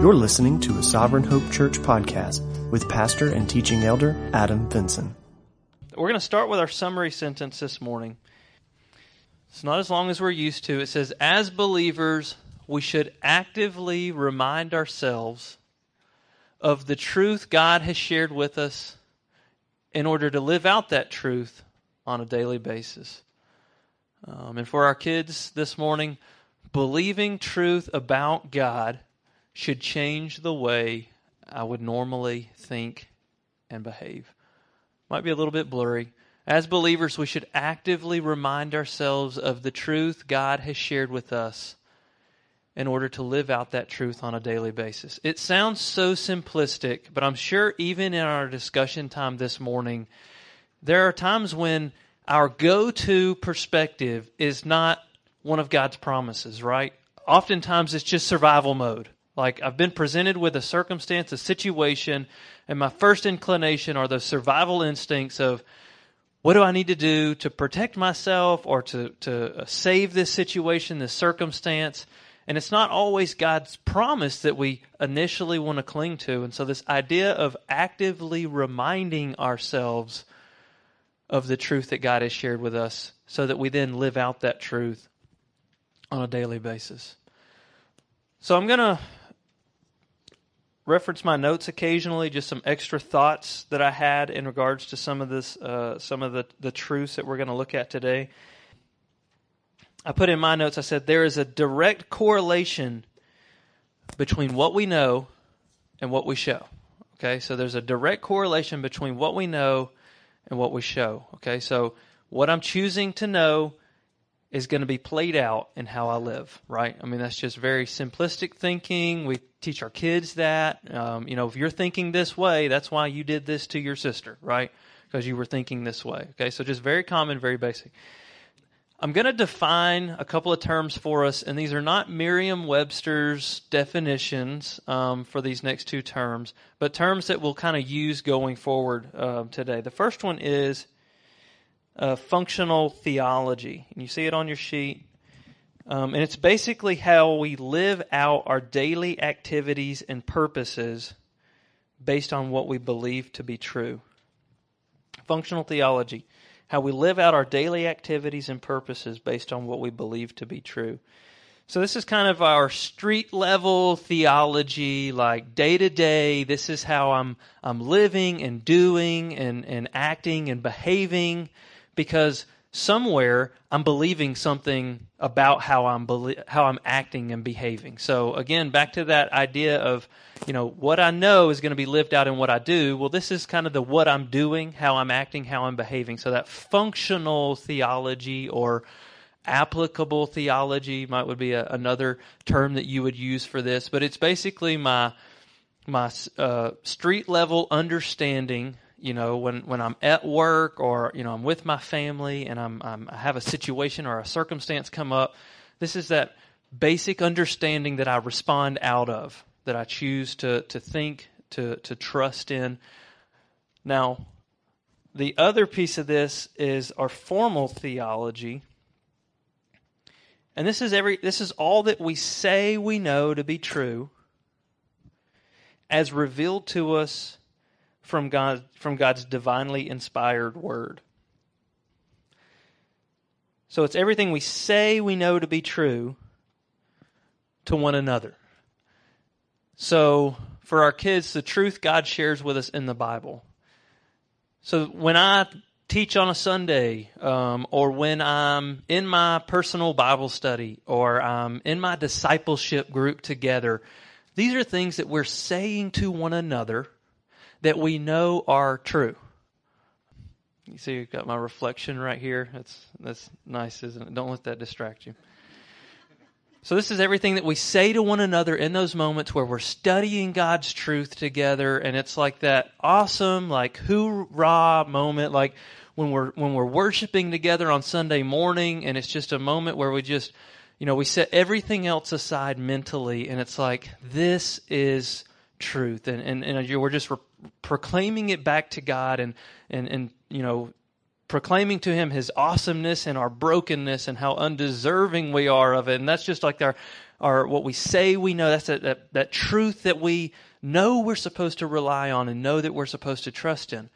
You're listening to a Sovereign Hope Church podcast with pastor and teaching elder Adam Vinson. We're going to start with our summary sentence this morning. It's not as long as we're used to. It says, As believers, we should actively remind ourselves of the truth God has shared with us in order to live out that truth on a daily basis. Um, and for our kids this morning, believing truth about God should change the way I would normally think and behave. Might be a little bit blurry. As believers, we should actively remind ourselves of the truth God has shared with us in order to live out that truth on a daily basis. It sounds so simplistic, but I'm sure even in our discussion time this morning, there are times when our go to perspective is not one of God's promises, right? Oftentimes it's just survival mode. Like I've been presented with a circumstance, a situation, and my first inclination are the survival instincts of what do I need to do to protect myself or to, to save this situation, this circumstance. And it's not always God's promise that we initially want to cling to. And so, this idea of actively reminding ourselves of the truth that God has shared with us so that we then live out that truth on a daily basis. So, I'm going to reference my notes occasionally, just some extra thoughts that I had in regards to some of this, uh, some of the, the truths that we're going to look at today. I put in my notes, I said, there is a direct correlation between what we know and what we show. Okay, so there's a direct correlation between what we know and what we show. Okay, so what I'm choosing to know is going to be played out in how I live, right? I mean, that's just very simplistic thinking. We teach our kids that. Um, you know, if you're thinking this way, that's why you did this to your sister, right? Because you were thinking this way. Okay, so just very common, very basic. I'm going to define a couple of terms for us, and these are not Merriam Webster's definitions um, for these next two terms, but terms that we'll kind of use going forward uh, today. The first one is uh, functional theology. And you see it on your sheet. Um, and it's basically how we live out our daily activities and purposes based on what we believe to be true. Functional theology, how we live out our daily activities and purposes based on what we believe to be true. So this is kind of our street level theology, like day to day. This is how I'm I'm living and doing and, and acting and behaving because somewhere I'm believing something about how I'm belie- how I'm acting and behaving. So again, back to that idea of you know what I know is going to be lived out in what I do. Well, this is kind of the what I'm doing, how I'm acting, how I'm behaving. So that functional theology or applicable theology might would be a, another term that you would use for this, but it's basically my my uh, street level understanding you know when when I'm at work or you know I'm with my family and I'm, I'm, i have a situation or a circumstance come up this is that basic understanding that I respond out of that I choose to to think to to trust in. Now the other piece of this is our formal theology. And this is every this is all that we say we know to be true as revealed to us from God from God's divinely inspired word. So it's everything we say we know to be true to one another. So for our kids, the truth God shares with us in the Bible. So when I teach on a Sunday, um, or when I'm in my personal Bible study, or I'm in my discipleship group together, these are things that we're saying to one another that we know are true. You see, you've got my reflection right here. That's that's nice, isn't it? Don't let that distract you. So this is everything that we say to one another in those moments where we're studying God's truth together, and it's like that awesome, like hoorah moment, like when we're when we're worshiping together on Sunday morning, and it's just a moment where we just, you know, we set everything else aside mentally, and it's like this is truth, and and, and we're just re- proclaiming it back to God, and and and you know, proclaiming to him his awesomeness and our brokenness and how undeserving we are of it. And that's just like our, our what we say we know. That's that, that, that truth that we know we're supposed to rely on and know that we're supposed to trust in.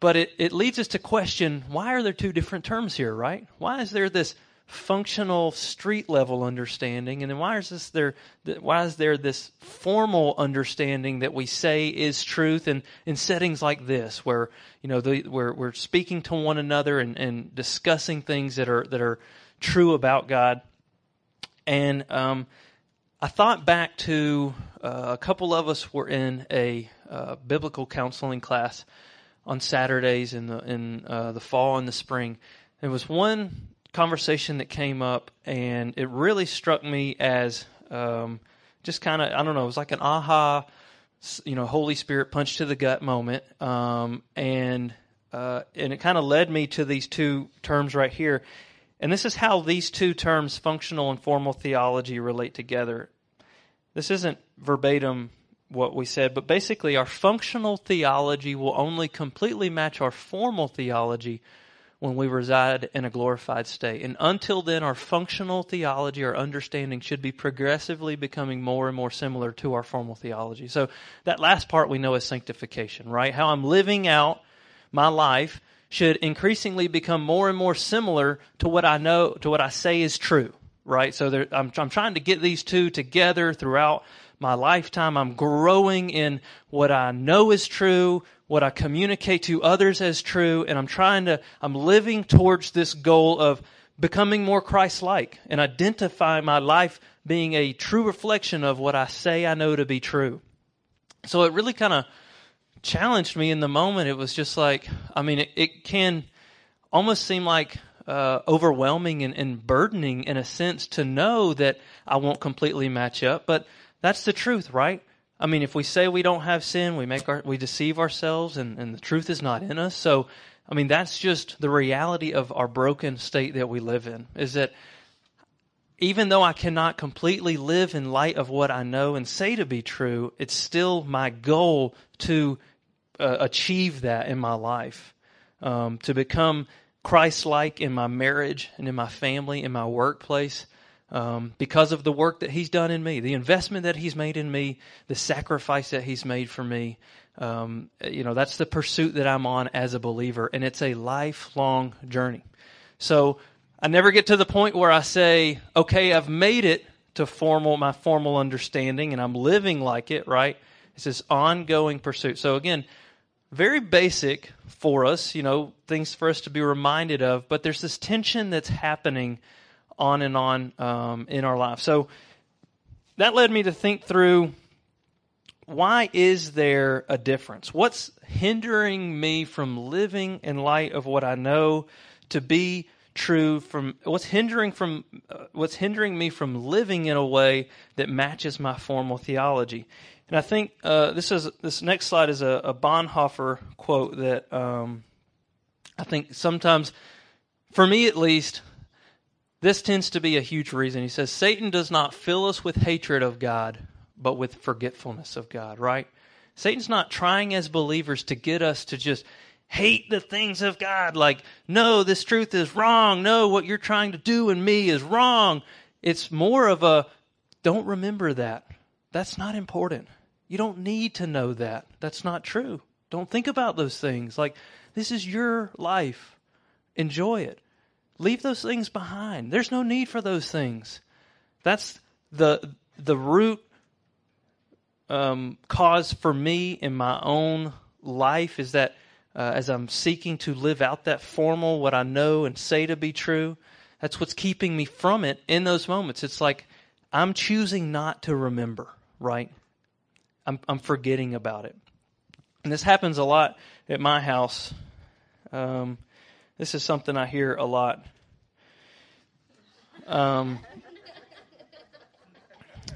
But it, it leads us to question why are there two different terms here, right? Why is there this functional street level understanding and then why is this there why is there this formal understanding that we say is truth and in settings like this where you know the, where we're speaking to one another and, and discussing things that are that are true about God and um, I thought back to uh, a couple of us were in a uh, biblical counseling class on Saturdays in the in uh, the fall and the spring. There was one conversation that came up, and it really struck me as um, just kind of I don't know. It was like an aha, you know, Holy Spirit punch to the gut moment, um, and uh, and it kind of led me to these two terms right here. And this is how these two terms, functional and formal theology, relate together. This isn't verbatim what we said, but basically, our functional theology will only completely match our formal theology when we reside in a glorified state. And until then, our functional theology, our understanding should be progressively becoming more and more similar to our formal theology. So that last part we know is sanctification, right? How I'm living out my life should increasingly become more and more similar to what I know, to what I say is true, right? So there, I'm, I'm trying to get these two together throughout my lifetime. I'm growing in what I know is true, what I communicate to others as true, and I'm trying to, I'm living towards this goal of becoming more Christ like and identify my life being a true reflection of what I say I know to be true. So it really kind of challenged me in the moment. It was just like, I mean, it, it can almost seem like uh, overwhelming and, and burdening in a sense to know that I won't completely match up, but that's the truth, right? I mean, if we say we don't have sin, we make our, we deceive ourselves and, and the truth is not in us. So, I mean, that's just the reality of our broken state that we live in is that even though I cannot completely live in light of what I know and say to be true, it's still my goal to uh, achieve that in my life, um, to become Christ like in my marriage and in my family, in my workplace um, because of the work that He's done in me, the investment that He's made in me, the sacrifice that He's made for me. Um, you know, that's the pursuit that I'm on as a believer, and it's a lifelong journey. So I never get to the point where I say, okay, I've made it to formal my formal understanding, and I'm living like it. Right? It's this ongoing pursuit. So again, very basic for us, you know, things for us to be reminded of. But there's this tension that's happening on and on um, in our life. So that led me to think through why is there a difference? What's hindering me from living in light of what I know to be true from what's hindering from uh, what's hindering me from living in a way that matches my formal theology and i think uh, this is this next slide is a, a bonhoeffer quote that um, i think sometimes for me at least this tends to be a huge reason. He says Satan does not fill us with hatred of God, but with forgetfulness of God, right? Satan's not trying as believers to get us to just hate the things of God. Like, no, this truth is wrong. No, what you're trying to do in me is wrong. It's more of a don't remember that. That's not important. You don't need to know that. That's not true. Don't think about those things. Like, this is your life. Enjoy it. Leave those things behind. There's no need for those things. That's the the root um, cause for me in my own life is that uh, as I'm seeking to live out that formal, what I know and say to be true, that's what's keeping me from it in those moments. It's like I'm choosing not to remember, right? I'm, I'm forgetting about it. And this happens a lot at my house. Um, this is something I hear a lot. Um,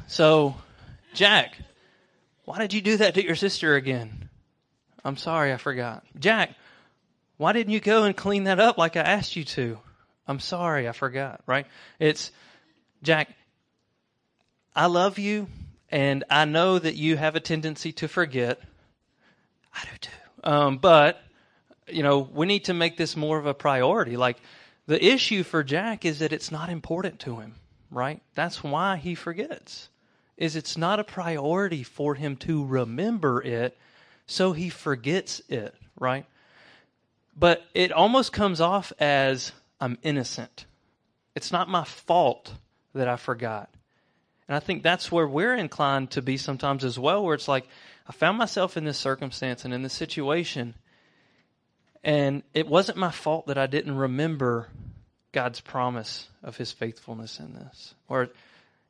so, Jack, why did you do that to your sister again? I'm sorry, I forgot. Jack, why didn't you go and clean that up like I asked you to? I'm sorry, I forgot, right? It's, Jack, I love you, and I know that you have a tendency to forget. I do too. Um, but you know, we need to make this more of a priority. Like, the issue for Jack is that it's not important to him, right? That's why he forgets. Is it's not a priority for him to remember it, so he forgets it, right? But it almost comes off as I'm innocent. It's not my fault that I forgot. And I think that's where we're inclined to be sometimes as well, where it's like, I found myself in this circumstance and in this situation, and it wasn't my fault that I didn't remember God's promise of his faithfulness in this. Or,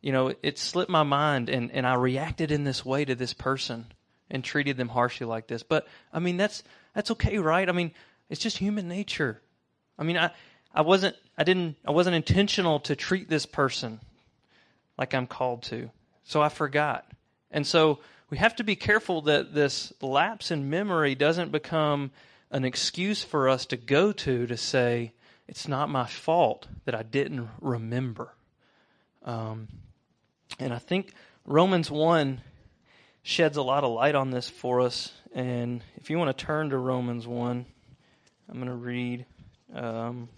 you know, it slipped my mind and, and I reacted in this way to this person and treated them harshly like this. But I mean that's that's okay, right? I mean, it's just human nature. I mean, I I wasn't I didn't I wasn't intentional to treat this person like I'm called to. So I forgot. And so we have to be careful that this lapse in memory doesn't become an excuse for us to go to to say, it's not my fault that I didn't remember. Um, and I think Romans 1 sheds a lot of light on this for us. And if you want to turn to Romans 1, I'm going to read um,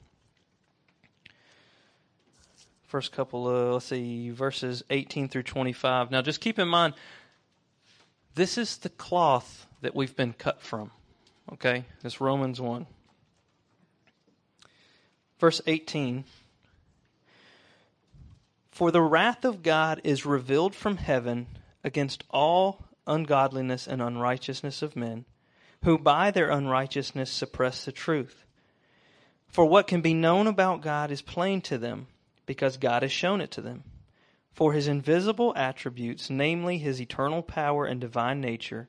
first couple of, let's see, verses 18 through 25. Now, just keep in mind, this is the cloth that we've been cut from. Okay? This Romans 1. Verse 18 For the wrath of God is revealed from heaven against all ungodliness and unrighteousness of men, who by their unrighteousness suppress the truth. For what can be known about God is plain to them, because God has shown it to them. For his invisible attributes, namely his eternal power and divine nature,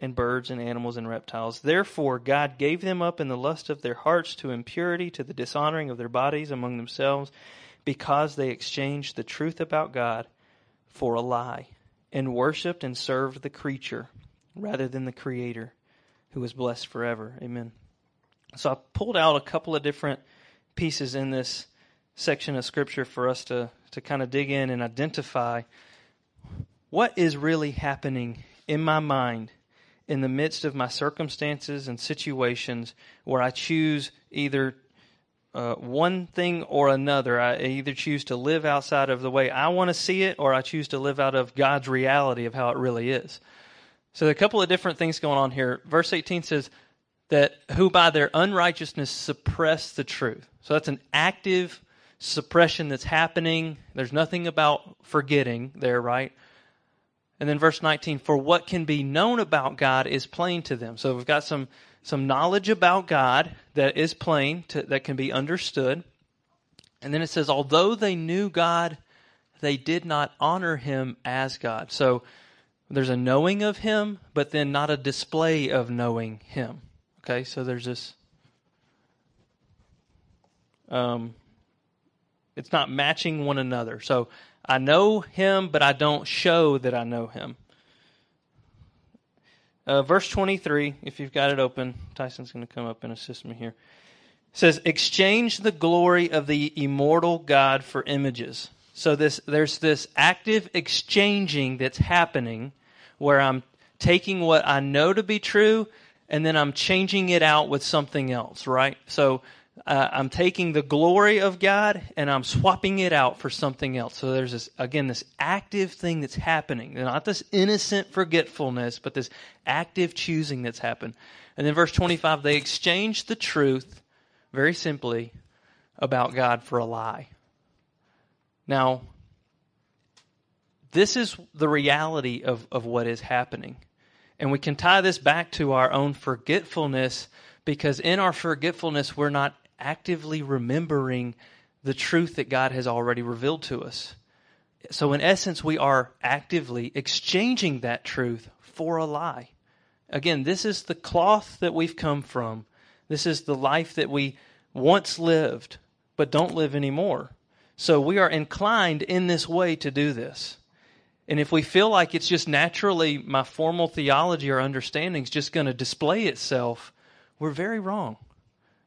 and birds and animals and reptiles. Therefore, God gave them up in the lust of their hearts to impurity, to the dishonoring of their bodies among themselves because they exchanged the truth about God for a lie and worshiped and served the creature rather than the Creator who is blessed forever. Amen. So I pulled out a couple of different pieces in this section of Scripture for us to, to kind of dig in and identify what is really happening in my mind in the midst of my circumstances and situations where I choose either uh, one thing or another. I either choose to live outside of the way I want to see it, or I choose to live out of God's reality of how it really is. So, a couple of different things going on here. Verse 18 says that who by their unrighteousness suppress the truth. So, that's an active suppression that's happening. There's nothing about forgetting there, right? And then verse 19, for what can be known about God is plain to them. So, we've got some some knowledge about God that is plain, to, that can be understood. And then it says, although they knew God, they did not honor him as God. So there's a knowing of him, but then not a display of knowing him. Okay, so there's this. Um, it's not matching one another. So I know him, but I don't show that I know him. Uh, verse 23, if you've got it open, Tyson's going to come up and assist me here. It says, Exchange the glory of the immortal God for images. So this, there's this active exchanging that's happening where I'm taking what I know to be true and then I'm changing it out with something else, right? So uh, I'm taking the glory of God and I'm swapping it out for something else. So there's this, again, this active thing that's happening. Not this innocent forgetfulness, but this active choosing that's happened. And then verse 25, they exchange the truth, very simply, about God for a lie. Now, this is the reality of, of what is happening. And we can tie this back to our own forgetfulness because in our forgetfulness, we're not actively remembering the truth that God has already revealed to us. So, in essence, we are actively exchanging that truth for a lie. Again, this is the cloth that we've come from. This is the life that we once lived but don't live anymore. So we are inclined in this way to do this. And if we feel like it's just naturally my formal theology or understanding is just going to display itself, we're very wrong.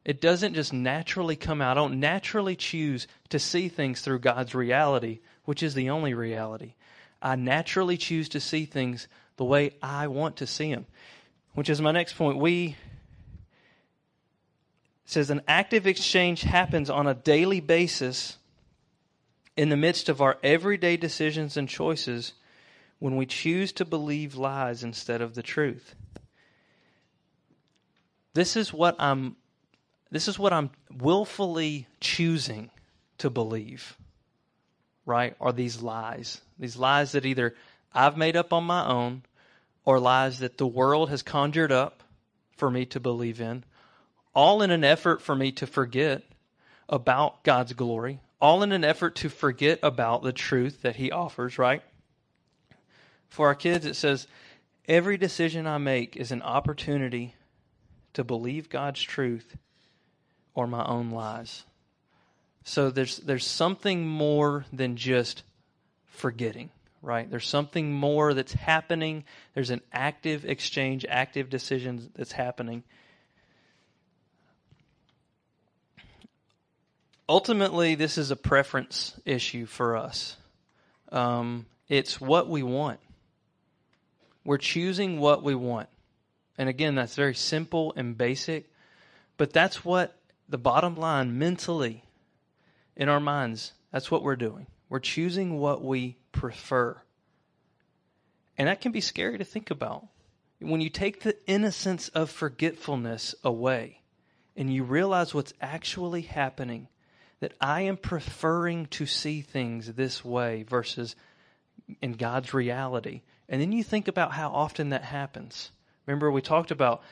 It doesn't just naturally come out. I don't naturally choose to see things through God's reality, which is the only reality. I naturally choose to see things the way I want to see them, which is my next point. We says an active exchange happens on a daily basis in the midst of our everyday decisions and choices when we choose to believe lies instead of the truth. This is what I'm this is what I'm willfully choosing to believe. Right? Are these lies. These lies that either I've made up on my own or lies that the world has conjured up for me to believe in, all in an effort for me to forget about God's glory, all in an effort to forget about the truth that He offers, right? For our kids, it says, Every decision I make is an opportunity to believe God's truth or my own lies. So there's there's something more than just forgetting, right? There's something more that's happening. There's an active exchange, active decision that's happening. Ultimately, this is a preference issue for us. Um, it's what we want. We're choosing what we want. And again, that's very simple and basic, but that's what the bottom line mentally in our minds, that's what we're doing. We're choosing what we prefer. And that can be scary to think about. When you take the innocence of forgetfulness away and you realize what's actually happening, that I am preferring to see things this way versus in God's reality. And then you think about how often that happens. Remember, we talked about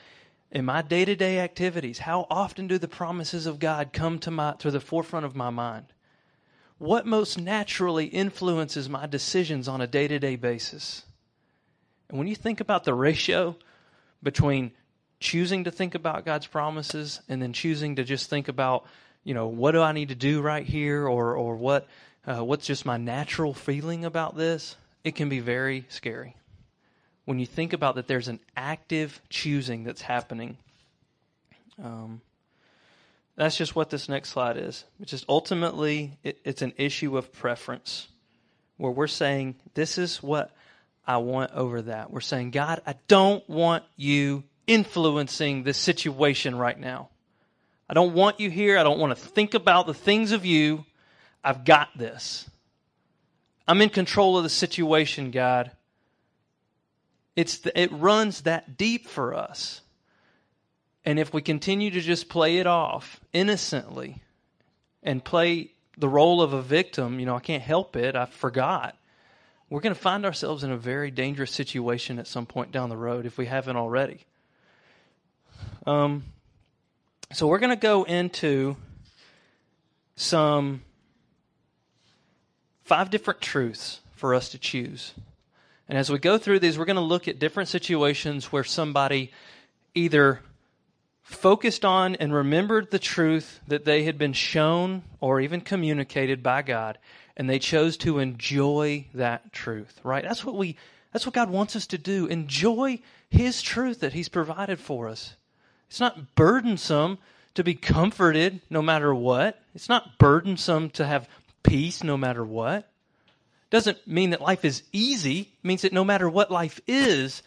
in my day to day activities, how often do the promises of God come to, my, to the forefront of my mind? What most naturally influences my decisions on a day to day basis? And when you think about the ratio between choosing to think about God's promises and then choosing to just think about, you know, what do I need to do right here or, or what, uh, what's just my natural feeling about this, it can be very scary when you think about that there's an active choosing that's happening. Um, that's just what this next slide is. It's just ultimately, it, it's an issue of preference where we're saying, this is what I want over that. We're saying, God, I don't want you influencing this situation right now. I don't want you here. I don't want to think about the things of you. I've got this. I'm in control of the situation, God. It's the, it runs that deep for us. And if we continue to just play it off innocently and play the role of a victim, you know, I can't help it, I forgot, we're going to find ourselves in a very dangerous situation at some point down the road if we haven't already. Um, so we're going to go into some five different truths for us to choose. And as we go through these, we're going to look at different situations where somebody either focused on and remembered the truth that they had been shown or even communicated by God, and they chose to enjoy that truth, right? That's what we that's what God wants us to do. Enjoy his truth that he's provided for us. It's not burdensome to be comforted no matter what. It's not burdensome to have peace no matter what doesn't mean that life is easy. It means that no matter what life is,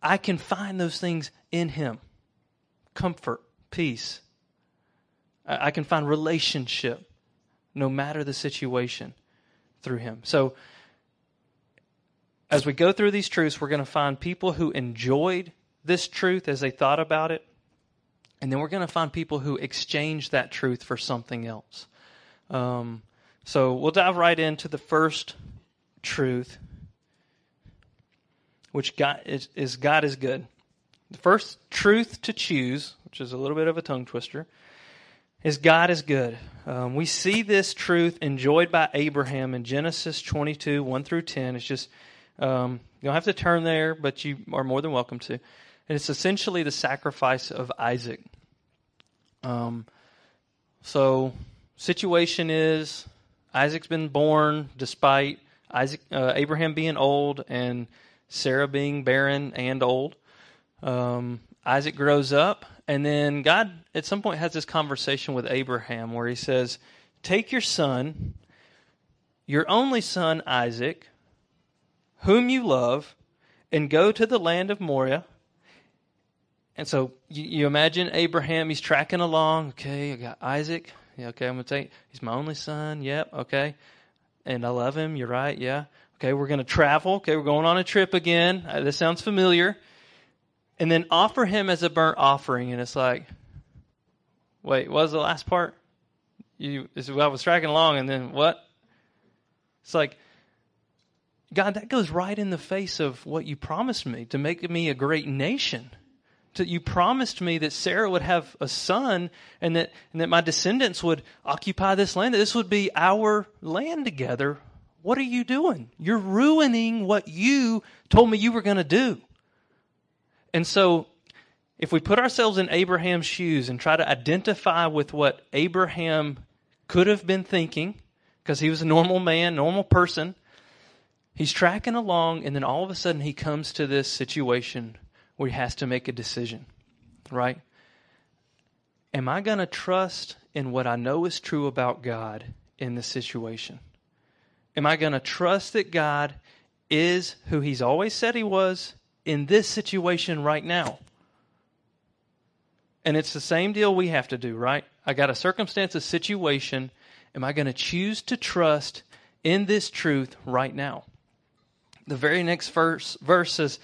I can find those things in Him comfort, peace. I can find relationship no matter the situation through Him. So, as we go through these truths, we're going to find people who enjoyed this truth as they thought about it. And then we're going to find people who exchanged that truth for something else. Um, so we'll dive right into the first truth, which God is, is God is good. The first truth to choose, which is a little bit of a tongue twister, is God is good. Um, we see this truth enjoyed by Abraham in Genesis 22, 1 through 10. It's just, um, you don't have to turn there, but you are more than welcome to. And it's essentially the sacrifice of Isaac. Um, so situation is Isaac's been born despite Isaac, uh, Abraham being old and Sarah being barren and old. Um, Isaac grows up, and then God at some point has this conversation with Abraham where he says, Take your son, your only son Isaac, whom you love, and go to the land of Moriah. And so you, you imagine Abraham, he's tracking along. Okay, I got Isaac. Yeah, okay, I'm going to take, he's my only son. Yep, okay. And I love him. You're right. Yeah. Okay, we're going to travel. Okay, we're going on a trip again. Uh, this sounds familiar. And then offer him as a burnt offering. And it's like, wait, what was the last part? You, I was tracking along, and then what? It's like, God, that goes right in the face of what you promised me to make me a great nation. To, you promised me that Sarah would have a son and that, and that my descendants would occupy this land, that this would be our land together. What are you doing? You're ruining what you told me you were going to do. And so, if we put ourselves in Abraham's shoes and try to identify with what Abraham could have been thinking, because he was a normal man, normal person, he's tracking along, and then all of a sudden he comes to this situation where he has to make a decision, right? Am I going to trust in what I know is true about God in this situation? Am I going to trust that God is who he's always said he was in this situation right now? And it's the same deal we have to do, right? I got a circumstance, a situation. Am I going to choose to trust in this truth right now? The very next verse, verse says,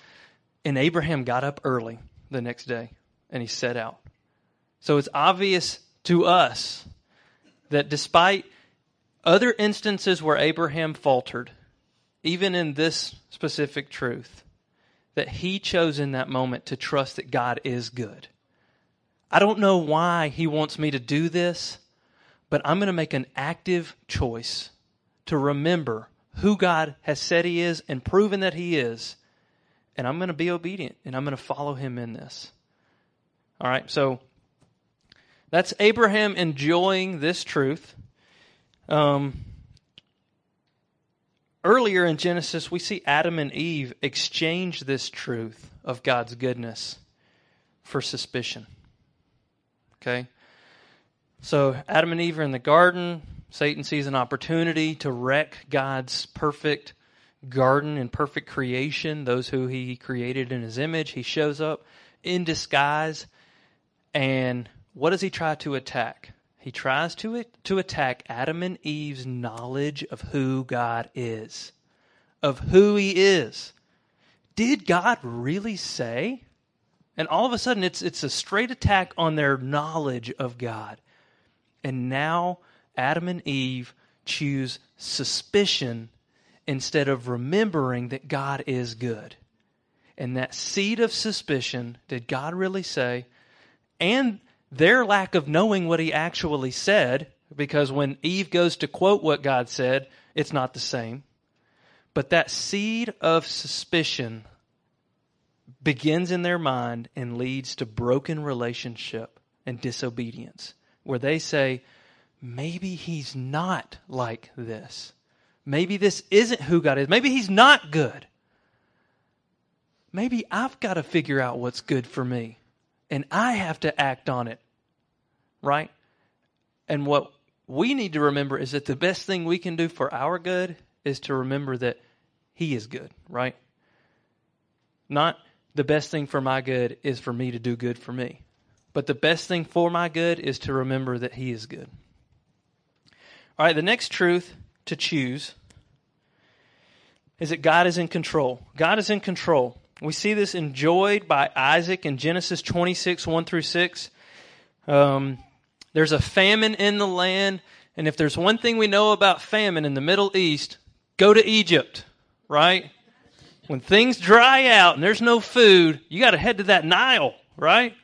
And Abraham got up early the next day and he set out. So it's obvious to us that despite other instances where Abraham faltered, even in this specific truth, that he chose in that moment to trust that God is good. I don't know why he wants me to do this, but I'm going to make an active choice to remember who God has said he is and proven that he is. And I'm going to be obedient and I'm going to follow him in this. All right, so that's Abraham enjoying this truth. Um, earlier in Genesis, we see Adam and Eve exchange this truth of God's goodness for suspicion. Okay? So Adam and Eve are in the garden. Satan sees an opportunity to wreck God's perfect garden and perfect creation, those who he created in his image. He shows up in disguise. And what does he try to attack? He tries to, to attack Adam and Eve's knowledge of who God is, of who he is. Did God really say and all of a sudden, it's, it's a straight attack on their knowledge of God. And now Adam and Eve choose suspicion instead of remembering that God is good. And that seed of suspicion, did God really say? And their lack of knowing what he actually said, because when Eve goes to quote what God said, it's not the same. But that seed of suspicion begins in their mind and leads to broken relationship and disobedience, where they say, maybe he's not like this. Maybe this isn't who God is. Maybe he's not good. Maybe I've got to figure out what's good for me and I have to act on it. Right? And what we need to remember is that the best thing we can do for our good is to remember that he is good, right? Not the best thing for my good is for me to do good for me. But the best thing for my good is to remember that He is good. All right, the next truth to choose is that God is in control. God is in control. We see this enjoyed by Isaac in Genesis 26, 1 through 6. Um, there's a famine in the land, and if there's one thing we know about famine in the Middle East, go to Egypt, right? when things dry out and there's no food, you got to head to that Nile, right?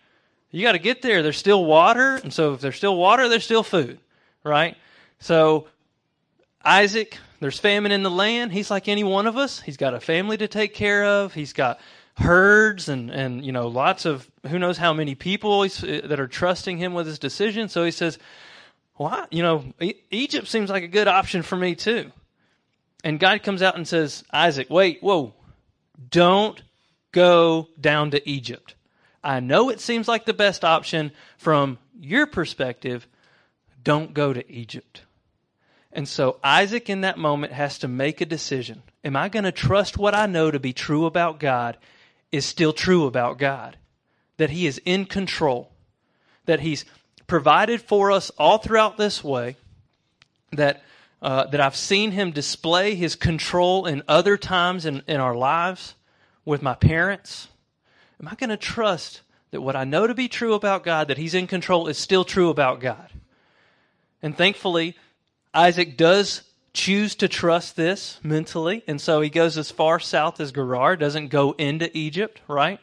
You got to get there. There's still water, and so if there's still water, there's still food, right? So Isaac, there's famine in the land. He's like any one of us. He's got a family to take care of. He's got herds and and you know lots of who knows how many people uh, that are trusting him with his decision. So he says, well, you know, e- Egypt seems like a good option for me too. And God comes out and says, Isaac, wait, whoa, don't go down to Egypt. I know it seems like the best option from your perspective. Don't go to Egypt. And so Isaac in that moment has to make a decision. Am I going to trust what I know to be true about God is still true about God? That He is in control, that He's provided for us all throughout this way, that, uh, that I've seen Him display His control in other times in, in our lives with my parents. Am I going to trust that what I know to be true about God, that He's in control, is still true about God? And thankfully, Isaac does choose to trust this mentally, and so he goes as far south as Gerar, doesn't go into Egypt, right?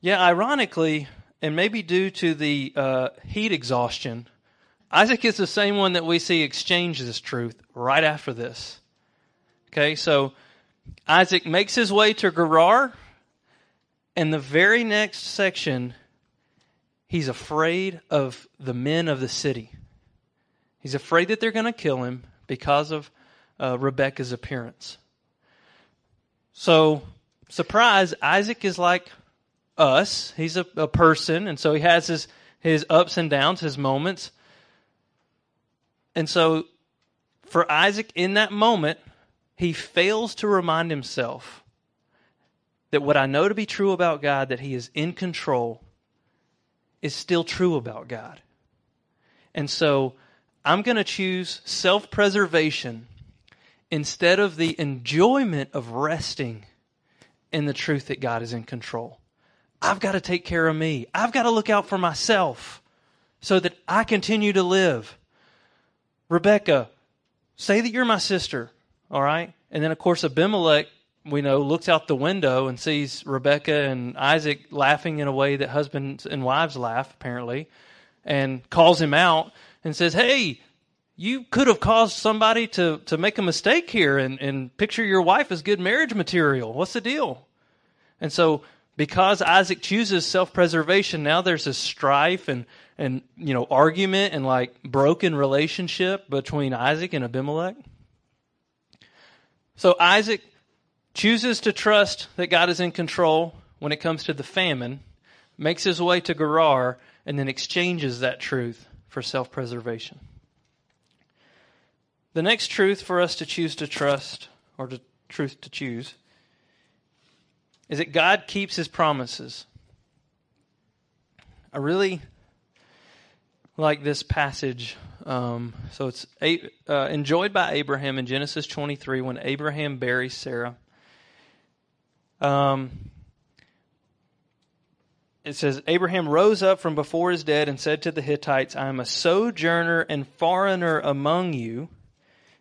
Yeah, ironically, and maybe due to the uh, heat exhaustion, Isaac is the same one that we see exchange this truth right after this. Okay, so Isaac makes his way to Gerar, and the very next section, he's afraid of the men of the city. He's afraid that they're going to kill him because of uh, Rebecca's appearance. So, surprise, Isaac is like us. He's a, a person, and so he has his, his ups and downs, his moments. And so, for Isaac in that moment, he fails to remind himself that what I know to be true about God, that he is in control, is still true about God. And so, I'm going to choose self preservation instead of the enjoyment of resting in the truth that God is in control. I've got to take care of me. I've got to look out for myself so that I continue to live. Rebecca, say that you're my sister, all right? And then, of course, Abimelech, we know, looks out the window and sees Rebecca and Isaac laughing in a way that husbands and wives laugh, apparently, and calls him out and says, Hey, you could have caused somebody to, to make a mistake here and, and picture your wife as good marriage material. What's the deal? And so, because Isaac chooses self preservation, now there's this strife and, and, you know, argument and like broken relationship between Isaac and Abimelech. So, Isaac chooses to trust that God is in control when it comes to the famine, makes his way to Gerar, and then exchanges that truth for self preservation. The next truth for us to choose to trust, or truth to choose, is that God keeps his promises. I really like this passage. Um, so it's uh, enjoyed by Abraham in Genesis 23 when Abraham buries Sarah. Um, it says Abraham rose up from before his dead and said to the Hittites, I am a sojourner and foreigner among you.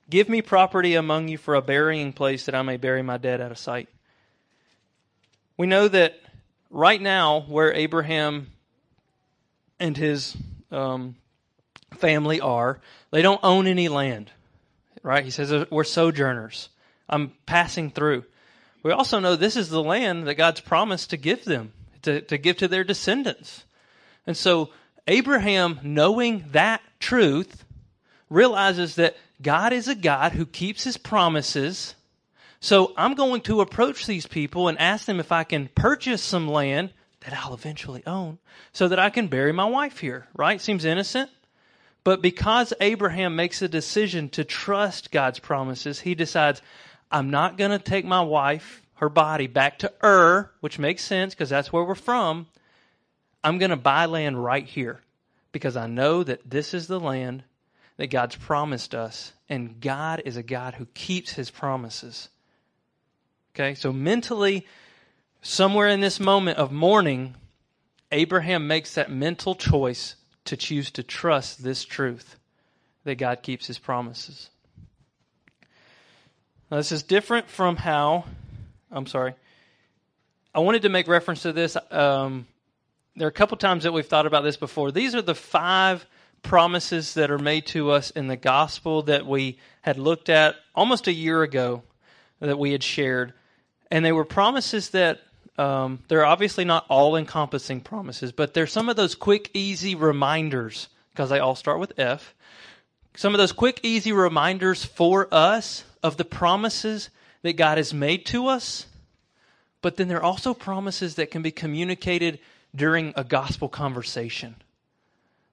Give me property among you for a burying place that I may bury my dead out of sight. We know that right now, where Abraham and his um, family are, they don't own any land. Right? He says, We're sojourners. I'm passing through. We also know this is the land that God's promised to give them to, to give to their descendants. And so Abraham, knowing that truth, realizes that God is a God who keeps his promises. So I'm going to approach these people and ask them if I can purchase some land that I'll eventually own so that I can bury my wife here, right? Seems innocent. But because Abraham makes a decision to trust God's promises, he decides, I'm not going to take my wife her body back to Ur, which makes sense because that's where we're from. I'm going to buy land right here because I know that this is the land that God's promised us, and God is a God who keeps his promises. Okay, so mentally, somewhere in this moment of mourning, Abraham makes that mental choice to choose to trust this truth that God keeps his promises. Now, this is different from how I'm sorry. I wanted to make reference to this. Um, there are a couple times that we've thought about this before. These are the five promises that are made to us in the gospel that we had looked at almost a year ago that we had shared. And they were promises that um, they're obviously not all encompassing promises, but they're some of those quick, easy reminders because they all start with F. Some of those quick, easy reminders for us of the promises that God has made to us, but then there are also promises that can be communicated during a gospel conversation.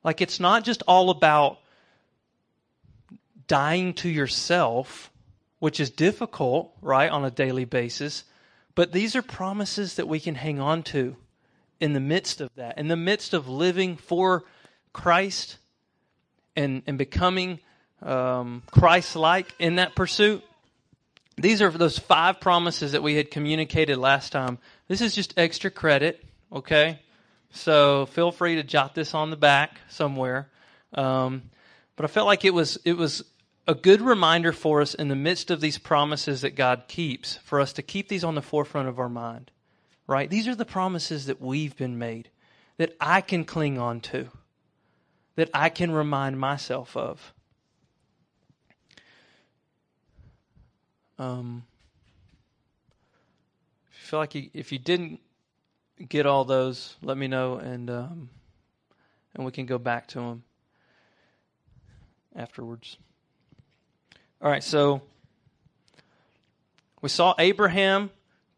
Like it's not just all about dying to yourself, which is difficult, right, on a daily basis, but these are promises that we can hang on to in the midst of that, in the midst of living for Christ and, and becoming um, Christ like in that pursuit. These are those five promises that we had communicated last time. This is just extra credit, okay? So feel free to jot this on the back somewhere. Um, but I felt like it was it was a good reminder for us in the midst of these promises that God keeps for us to keep these on the forefront of our mind. Right? These are the promises that we've been made that I can cling on to, that I can remind myself of. Um, if you feel like you, if you didn't get all those, let me know, and um, and we can go back to them afterwards. All right, so we saw Abraham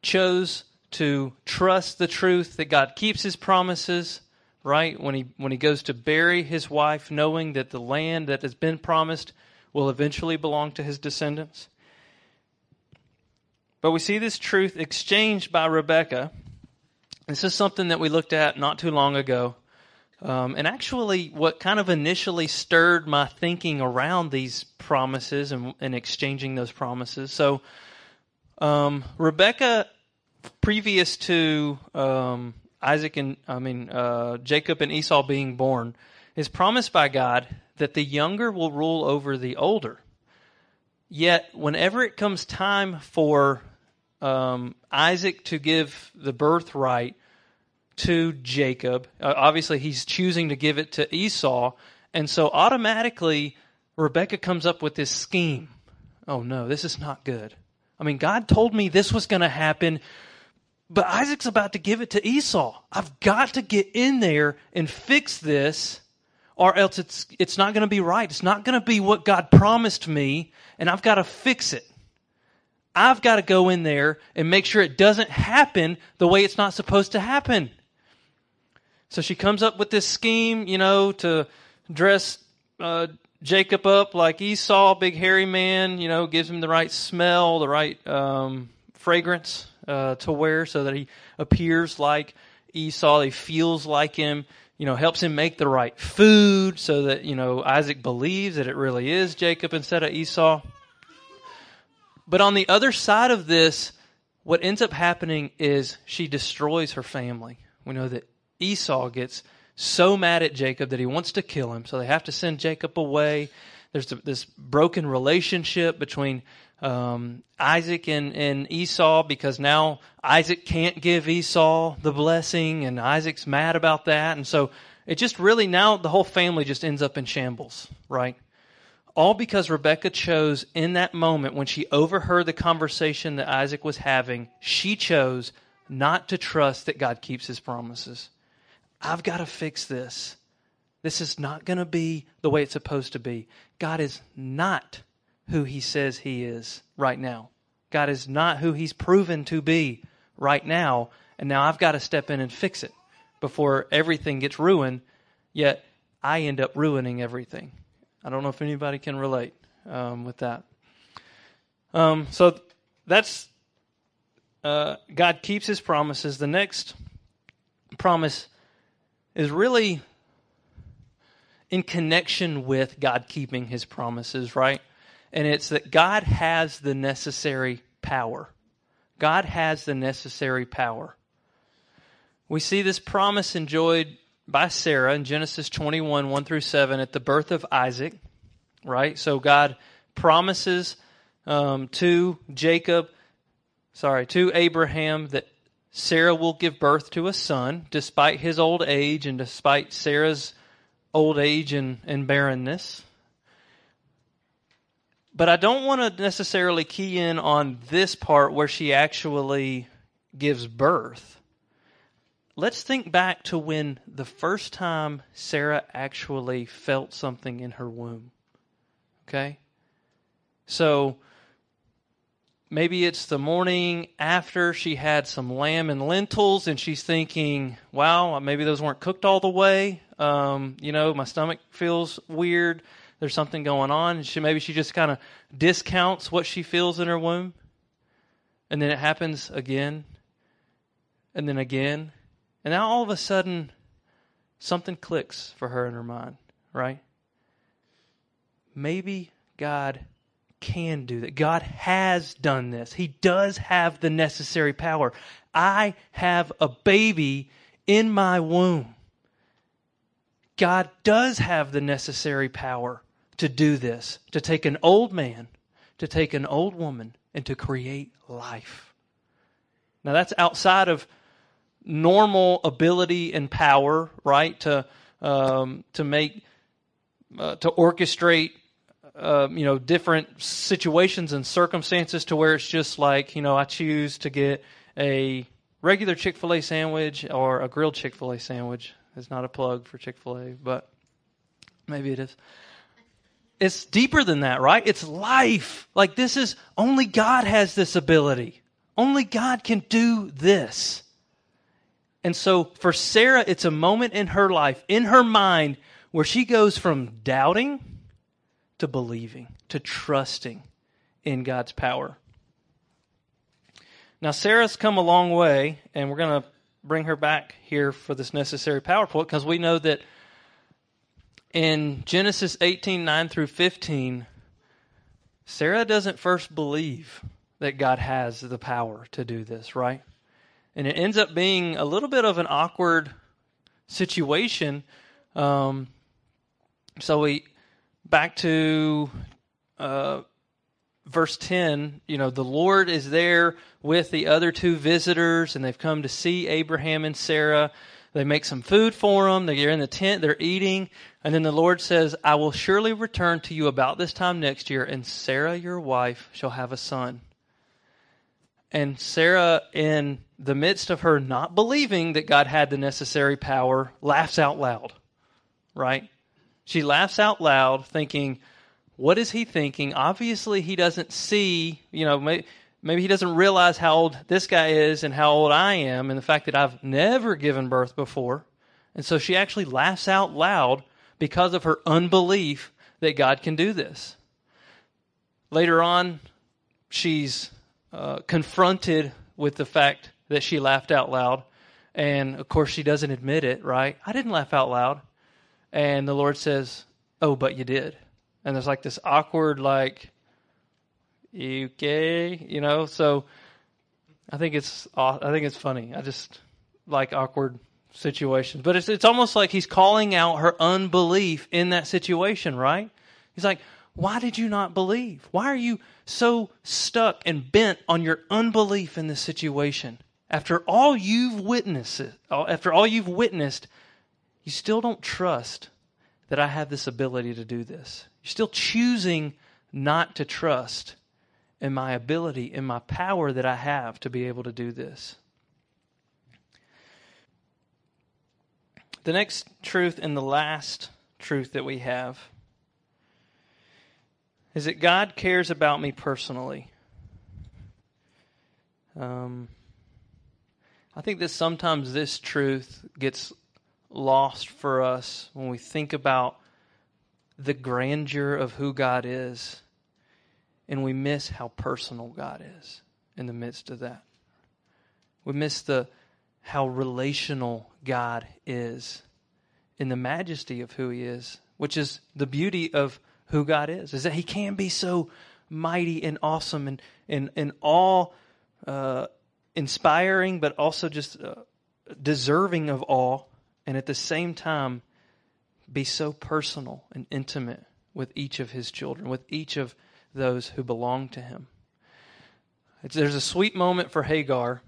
chose to trust the truth that God keeps His promises. Right when he when he goes to bury his wife, knowing that the land that has been promised will eventually belong to his descendants. But we see this truth exchanged by Rebecca. this is something that we looked at not too long ago. Um, and actually, what kind of initially stirred my thinking around these promises and, and exchanging those promises. So, um, Rebecca, previous to um, Isaac and I mean uh, Jacob and Esau being born, is promised by God that the younger will rule over the older. Yet, whenever it comes time for um, Isaac to give the birthright to Jacob. Uh, obviously, he's choosing to give it to Esau. And so automatically, Rebecca comes up with this scheme. Oh no, this is not good. I mean, God told me this was going to happen, but Isaac's about to give it to Esau. I've got to get in there and fix this, or else it's, it's not going to be right. It's not going to be what God promised me, and I've got to fix it. I've got to go in there and make sure it doesn't happen the way it's not supposed to happen. So she comes up with this scheme, you know, to dress uh, Jacob up like Esau, big hairy man, you know, gives him the right smell, the right um, fragrance uh, to wear so that he appears like Esau, he feels like him, you know, helps him make the right food so that, you know, Isaac believes that it really is Jacob instead of Esau. But on the other side of this, what ends up happening is she destroys her family. We know that Esau gets so mad at Jacob that he wants to kill him. So they have to send Jacob away. There's this broken relationship between um, Isaac and, and Esau because now Isaac can't give Esau the blessing, and Isaac's mad about that. And so it just really now the whole family just ends up in shambles, right? All because Rebecca chose in that moment when she overheard the conversation that Isaac was having, she chose not to trust that God keeps his promises. I've got to fix this. This is not going to be the way it's supposed to be. God is not who he says he is right now. God is not who he's proven to be right now. And now I've got to step in and fix it before everything gets ruined. Yet I end up ruining everything. I don't know if anybody can relate um, with that. Um, so that's uh, God keeps his promises. The next promise is really in connection with God keeping his promises, right? And it's that God has the necessary power. God has the necessary power. We see this promise enjoyed by Sarah in Genesis 21, 1 through 7, at the birth of Isaac, right? So God promises um, to Jacob, sorry, to Abraham that Sarah will give birth to a son despite his old age and despite Sarah's old age and, and barrenness. But I don't want to necessarily key in on this part where she actually gives birth. Let's think back to when the first time Sarah actually felt something in her womb. Okay? So maybe it's the morning after she had some lamb and lentils and she's thinking, wow, maybe those weren't cooked all the way. Um, you know, my stomach feels weird. There's something going on. She, maybe she just kind of discounts what she feels in her womb. And then it happens again and then again. And now all of a sudden, something clicks for her in her mind, right? Maybe God can do that. God has done this. He does have the necessary power. I have a baby in my womb. God does have the necessary power to do this, to take an old man, to take an old woman, and to create life. Now, that's outside of normal ability and power, right? To um, to make uh, to orchestrate uh, you know different situations and circumstances to where it's just like you know I choose to get a regular Chick Fil A sandwich or a grilled Chick Fil A sandwich. It's not a plug for Chick Fil A, but maybe it is. It's deeper than that, right? It's life. Like this is only God has this ability. Only God can do this. And so for Sarah, it's a moment in her life, in her mind, where she goes from doubting to believing, to trusting in God's power. Now, Sarah's come a long way, and we're going to bring her back here for this necessary power point because we know that in Genesis 18 9 through 15, Sarah doesn't first believe that God has the power to do this, right? And it ends up being a little bit of an awkward situation. Um, so we back to uh, verse 10, you know, the Lord is there with the other two visitors, and they've come to see Abraham and Sarah. They make some food for them. They're in the tent, they're eating. And then the Lord says, I will surely return to you about this time next year, and Sarah, your wife, shall have a son. And Sarah, in the midst of her not believing that God had the necessary power, laughs out loud, right? She laughs out loud, thinking, What is he thinking? Obviously, he doesn't see, you know, maybe, he doesn't realize how old this guy is and how old I am, and the fact that I've never given birth before. And so she actually laughs out loud because of her unbelief that God can do this. Later on, she's uh, confronted with the fact that she laughed out loud. And of course, she doesn't admit it, right? I didn't laugh out loud. And the Lord says, Oh, but you did. And there's like this awkward, like, okay, you know? So I think it's, I think it's funny. I just like awkward situations. But it's, it's almost like he's calling out her unbelief in that situation, right? He's like, why did you not believe? Why are you so stuck and bent on your unbelief in this situation? After all you've witnessed, uh, after all you've witnessed, you still don't trust that I have this ability to do this. You're still choosing not to trust in my ability, in my power that I have to be able to do this. The next truth and the last truth that we have is that God cares about me personally. Um, I think that sometimes this truth gets lost for us when we think about the grandeur of who God is and we miss how personal God is in the midst of that. We miss the how relational God is in the majesty of who he is, which is the beauty of who God is, is that He can be so mighty and awesome and and and all uh, inspiring, but also just uh, deserving of awe, and at the same time be so personal and intimate with each of His children, with each of those who belong to Him. It's, there's a sweet moment for Hagar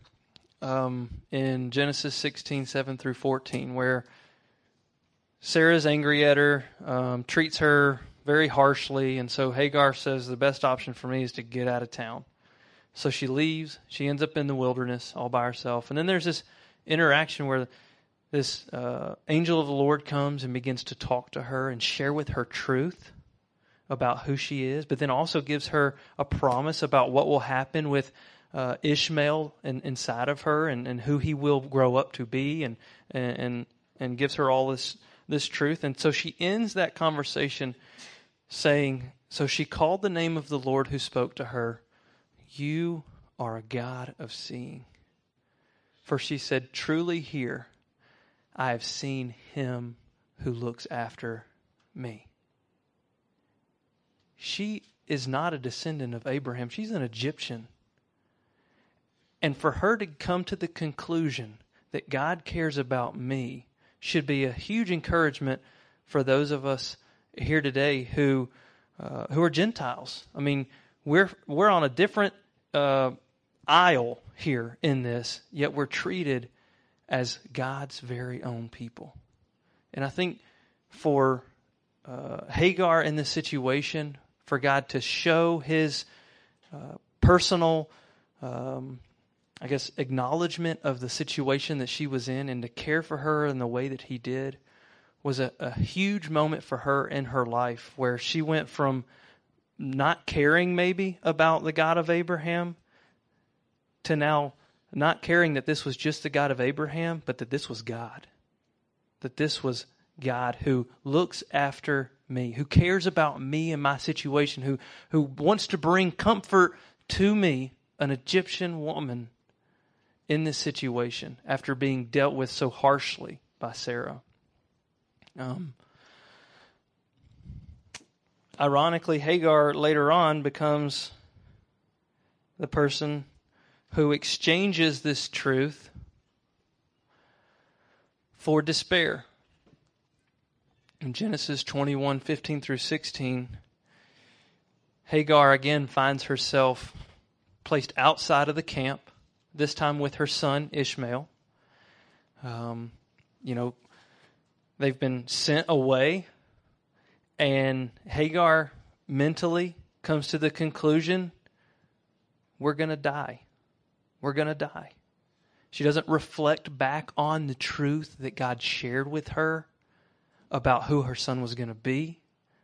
um, in Genesis 16, 7 through 14, where Sarah's angry at her, um, treats her very harshly. And so Hagar says, The best option for me is to get out of town. So she leaves. She ends up in the wilderness all by herself. And then there's this interaction where this uh, angel of the Lord comes and begins to talk to her and share with her truth about who she is, but then also gives her a promise about what will happen with uh, Ishmael in, inside of her and, and who he will grow up to be, and and and gives her all this this truth. And so she ends that conversation saying, "So she called the name of the Lord who spoke to her, You are a God of seeing." For she said, Truly here I have seen him who looks after me. She is not a descendant of Abraham, she's an Egyptian. And for her to come to the conclusion that God cares about me should be a huge encouragement for those of us here today who uh, who are Gentiles. I mean, we're we're on a different uh, aisle here in this, yet we're treated as God's very own people. And I think for uh, Hagar in this situation, for God to show his uh, personal, um, I guess, acknowledgement of the situation that she was in and to care for her in the way that he did was a, a huge moment for her in her life where she went from not caring maybe about the God of Abraham to now not caring that this was just the God of Abraham, but that this was God. That this was God who looks after me, who cares about me and my situation, who, who wants to bring comfort to me, an Egyptian woman, in this situation after being dealt with so harshly by Sarah. Um, ironically, Hagar later on becomes the person who exchanges this truth for despair. In Genesis 21 15 through 16, Hagar again finds herself placed outside of the camp, this time with her son Ishmael. Um, you know, they've been sent away, and Hagar mentally comes to the conclusion we're going to die we're going to die. She doesn't reflect back on the truth that God shared with her about who her son was going to be,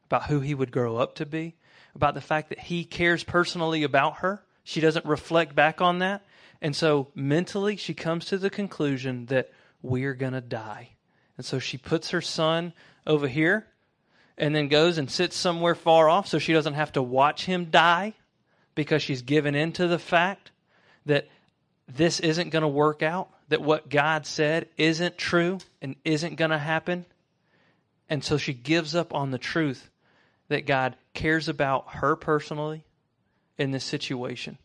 about who he would grow up to be, about the fact that he cares personally about her. She doesn't reflect back on that. And so mentally, she comes to the conclusion that we're going to die. And so she puts her son over here and then goes and sits somewhere far off so she doesn't have to watch him die because she's given into the fact that this isn't going to work out, that what God said isn't true and isn't going to happen. And so she gives up on the truth that God cares about her personally in this situation.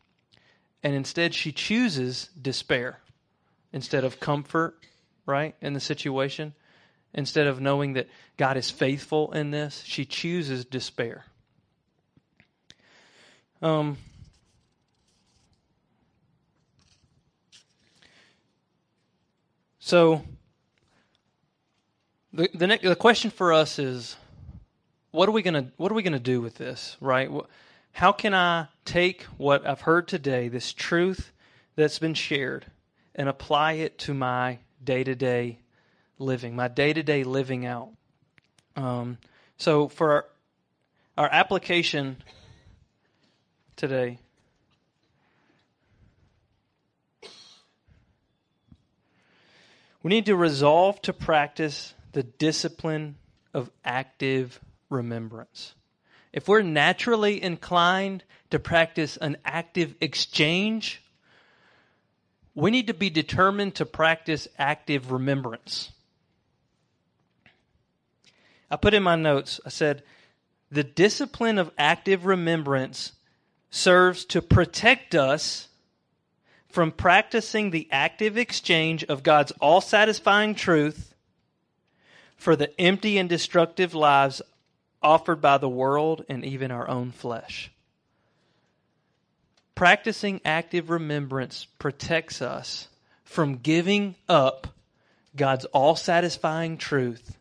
And instead, she chooses despair instead of comfort, right, in the situation. Instead of knowing that God is faithful in this, she chooses despair. Um, So the the, next, the question for us is, what are we gonna what are we gonna do with this, right? How can I take what I've heard today, this truth that's been shared, and apply it to my day to day living, my day to day living out? Um, so for our, our application today, We need to resolve to practice the discipline of active remembrance. If we're naturally inclined to practice an active exchange, we need to be determined to practice active remembrance. I put in my notes, I said, the discipline of active remembrance serves to protect us from practicing the active exchange of God's all satisfying truth for the empty and destructive lives offered by the world and even our own flesh. Practicing active remembrance protects us from giving up God's all satisfying truth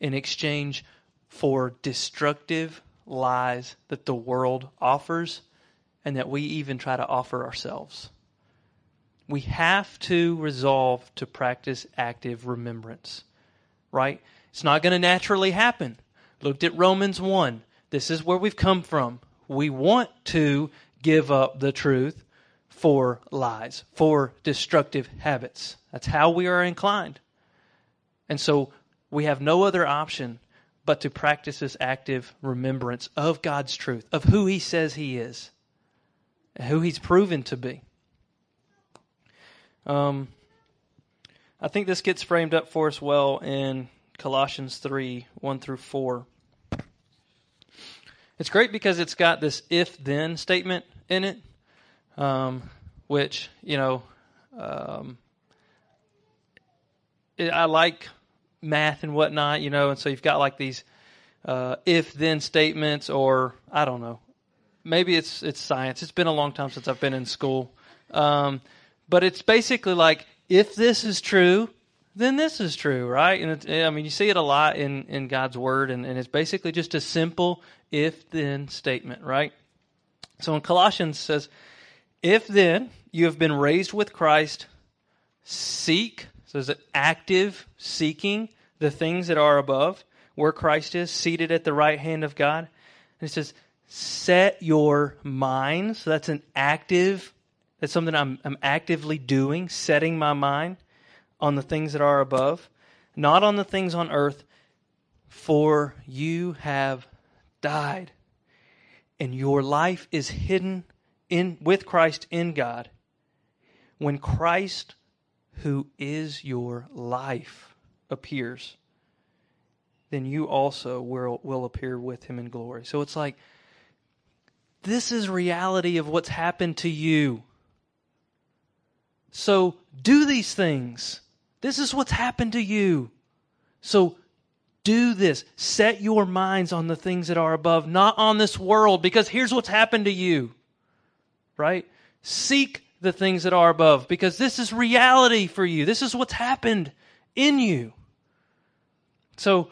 in exchange for destructive lies that the world offers and that we even try to offer ourselves. we have to resolve to practice active remembrance, right? It's not going to naturally happen. Looked at Romans 1. This is where we've come from. We want to give up the truth for lies, for destructive habits. That's how we are inclined. And so we have no other option but to practice this active remembrance of God's truth, of who He says He is, who He's proven to be. Um, I think this gets framed up for us well in Colossians 3 1 through 4. It's great because it's got this if then statement in it, um, which, you know, um, it, I like math and whatnot, you know, and so you've got like these uh, if then statements, or I don't know, maybe it's it's science. It's been a long time since I've been in school, um, but it's basically like if this is true, then this is true, right? And it, I mean, you see it a lot in in God's word, and, and it's basically just a simple if then statement, right? So in Colossians says, if then you have been raised with Christ, seek so there's an active seeking the things that are above, where Christ is, seated at the right hand of God. And it says, set your mind. So that's an active, that's something I'm, I'm actively doing, setting my mind on the things that are above, not on the things on earth, for you have died. And your life is hidden in with Christ in God. When Christ who is your life appears, then you also will, will appear with him in glory. So it's like, this is reality of what's happened to you. So do these things. This is what's happened to you. So do this. Set your minds on the things that are above, not on this world, because here's what's happened to you. Right? Seek the things that are above because this is reality for you. This is what's happened in you. So,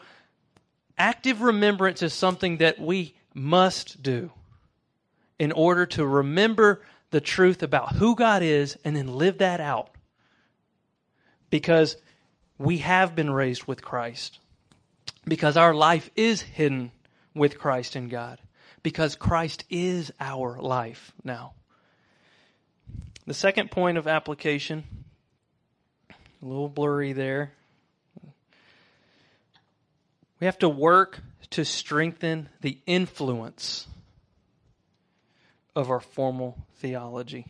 active remembrance is something that we must do in order to remember the truth about who God is and then live that out. Because we have been raised with Christ. Because our life is hidden with Christ in God. Because Christ is our life now. The second point of application, a little blurry there. We have to work to strengthen the influence of our formal theology.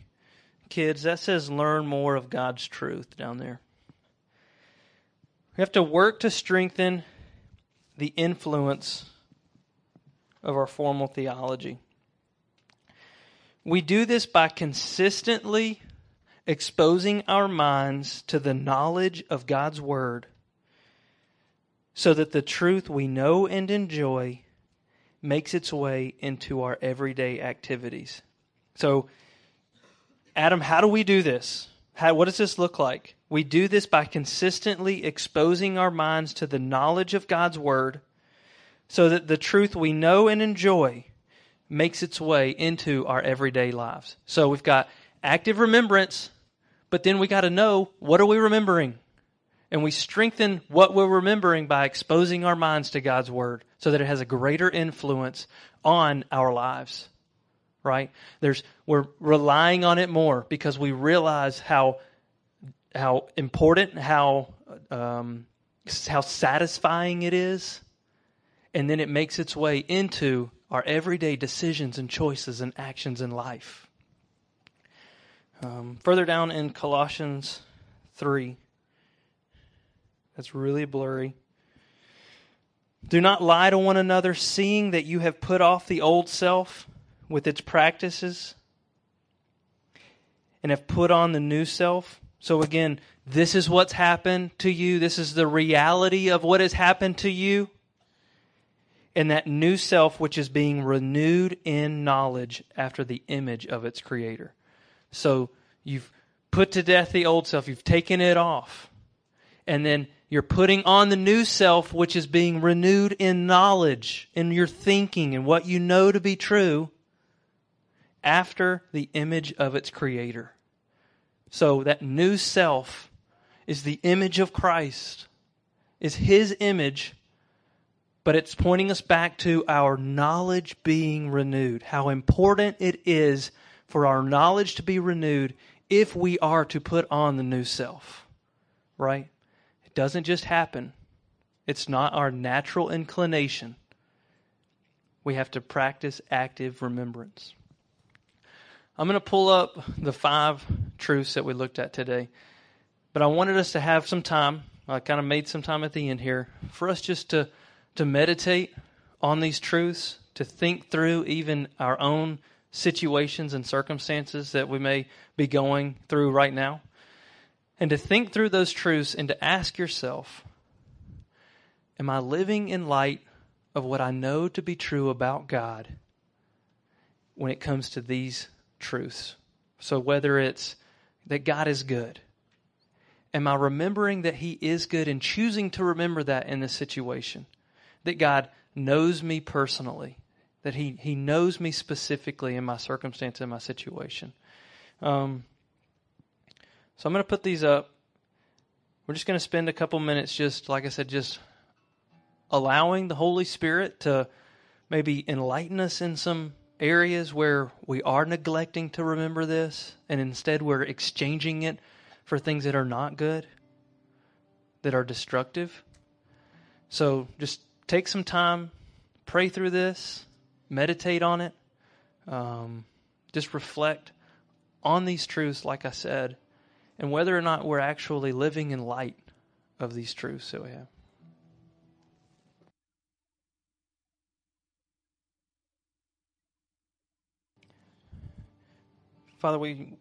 Kids, that says learn more of God's truth down there. We have to work to strengthen the influence of our formal theology. We do this by consistently exposing our minds to the knowledge of God's Word so that the truth we know and enjoy makes its way into our everyday activities. So, Adam, how do we do this? How, what does this look like? We do this by consistently exposing our minds to the knowledge of God's Word so that the truth we know and enjoy makes its way into our everyday lives. So we've got active remembrance, but then we got to know what are we remembering? And we strengthen what we're remembering by exposing our minds to God's word so that it has a greater influence on our lives. Right? There's we're relying on it more because we realize how how important, how um, how satisfying it is, and then it makes its way into our everyday decisions and choices and actions in life. Um, further down in Colossians 3, that's really blurry. Do not lie to one another, seeing that you have put off the old self with its practices and have put on the new self. So, again, this is what's happened to you. This is the reality of what has happened to you and that new self which is being renewed in knowledge after the image of its creator. So you've put to death the old self, you've taken it off, and then you're putting on the new self which is being renewed in knowledge, in your thinking, and what you know to be true after the image of its creator. So that new self is the image of Christ, is his image, but it's pointing us back to our knowledge being renewed. How important it is for our knowledge to be renewed if we are to put on the new self. Right? It doesn't just happen. It's not our natural inclination. We have to practice active remembrance. I'm going to pull up the five truths that we looked at today, but I wanted us to have some time. I kind of made some time at the end here for us just to, to meditate on these truths, to think through even our own situations and circumstances that we may be going through right now, and to think through those truths and to ask yourself Am I living in light of what I know to be true about God when it comes to these truths? So, whether it's that God is good, am I remembering that He is good and choosing to remember that in this situation? That God knows me personally, that He, he knows me specifically in my circumstance, in my situation. Um, so, I'm going to put these up. We're just going to spend a couple minutes, just like I said, just allowing the Holy Spirit to maybe enlighten us in some areas where we are neglecting to remember this and instead we're exchanging it for things that are not good, that are destructive. So just take some time, pray through this, meditate on it, um, just reflect on these truths, like I said, and whether or not we're actually living in light of these truths that we have. Father, we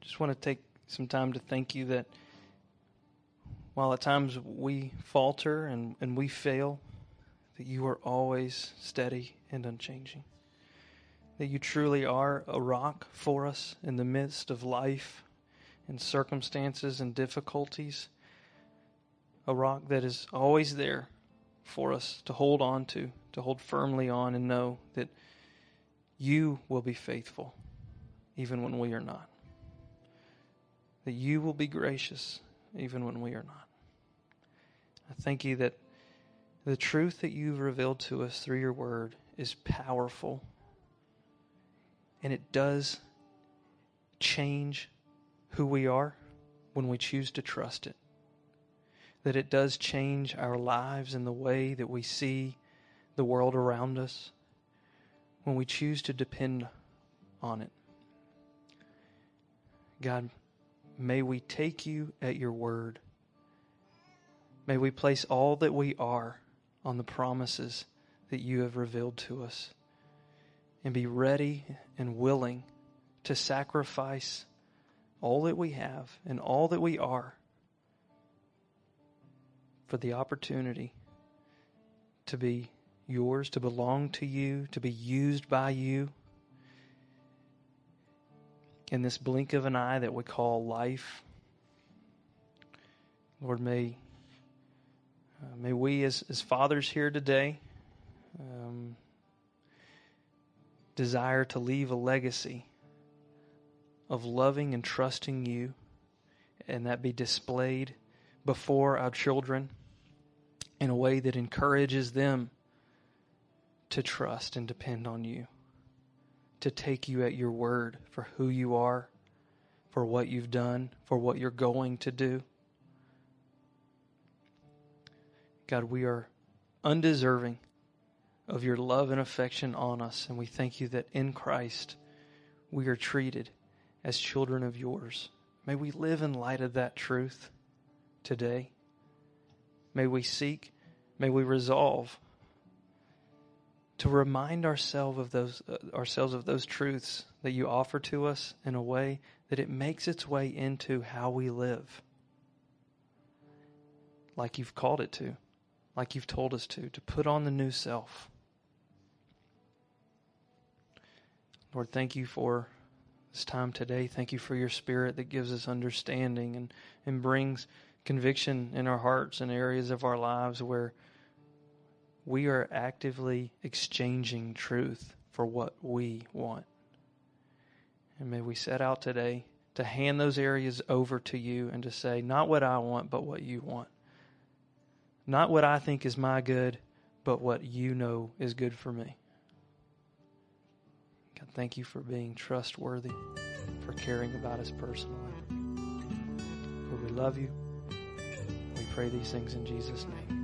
just want to take some time to thank you that while at times we falter and, and we fail, that you are always steady and unchanging. That you truly are a rock for us in the midst of life and circumstances and difficulties. A rock that is always there for us to hold on to, to hold firmly on and know that you will be faithful even when we are not. That you will be gracious even when we are not. I thank you that the truth that you've revealed to us through your word is powerful and it does change who we are when we choose to trust it. That it does change our lives and the way that we see the world around us when we choose to depend on it. God, may we take you at your word. May we place all that we are on the promises that you have revealed to us and be ready and willing to sacrifice all that we have and all that we are for the opportunity to be yours, to belong to you, to be used by you in this blink of an eye that we call life. Lord, may uh, may we as, as fathers here today um, desire to leave a legacy of loving and trusting you, and that be displayed before our children in a way that encourages them to trust and depend on you to take you at your word for who you are, for what you've done, for what you're going to do. God, we are undeserving of your love and affection on us, and we thank you that in Christ we are treated as children of yours. May we live in light of that truth today. May we seek, may we resolve to remind ourselves of those uh, ourselves of those truths that you offer to us in a way that it makes its way into how we live. Like you've called it to. Like you've told us to to put on the new self. Lord thank you for this time today. Thank you for your spirit that gives us understanding and and brings conviction in our hearts and areas of our lives where we are actively exchanging truth for what we want. And may we set out today to hand those areas over to you and to say, not what I want, but what you want. Not what I think is my good, but what you know is good for me. God, thank you for being trustworthy, for caring about us personally. Lord, we love you. We pray these things in Jesus' name.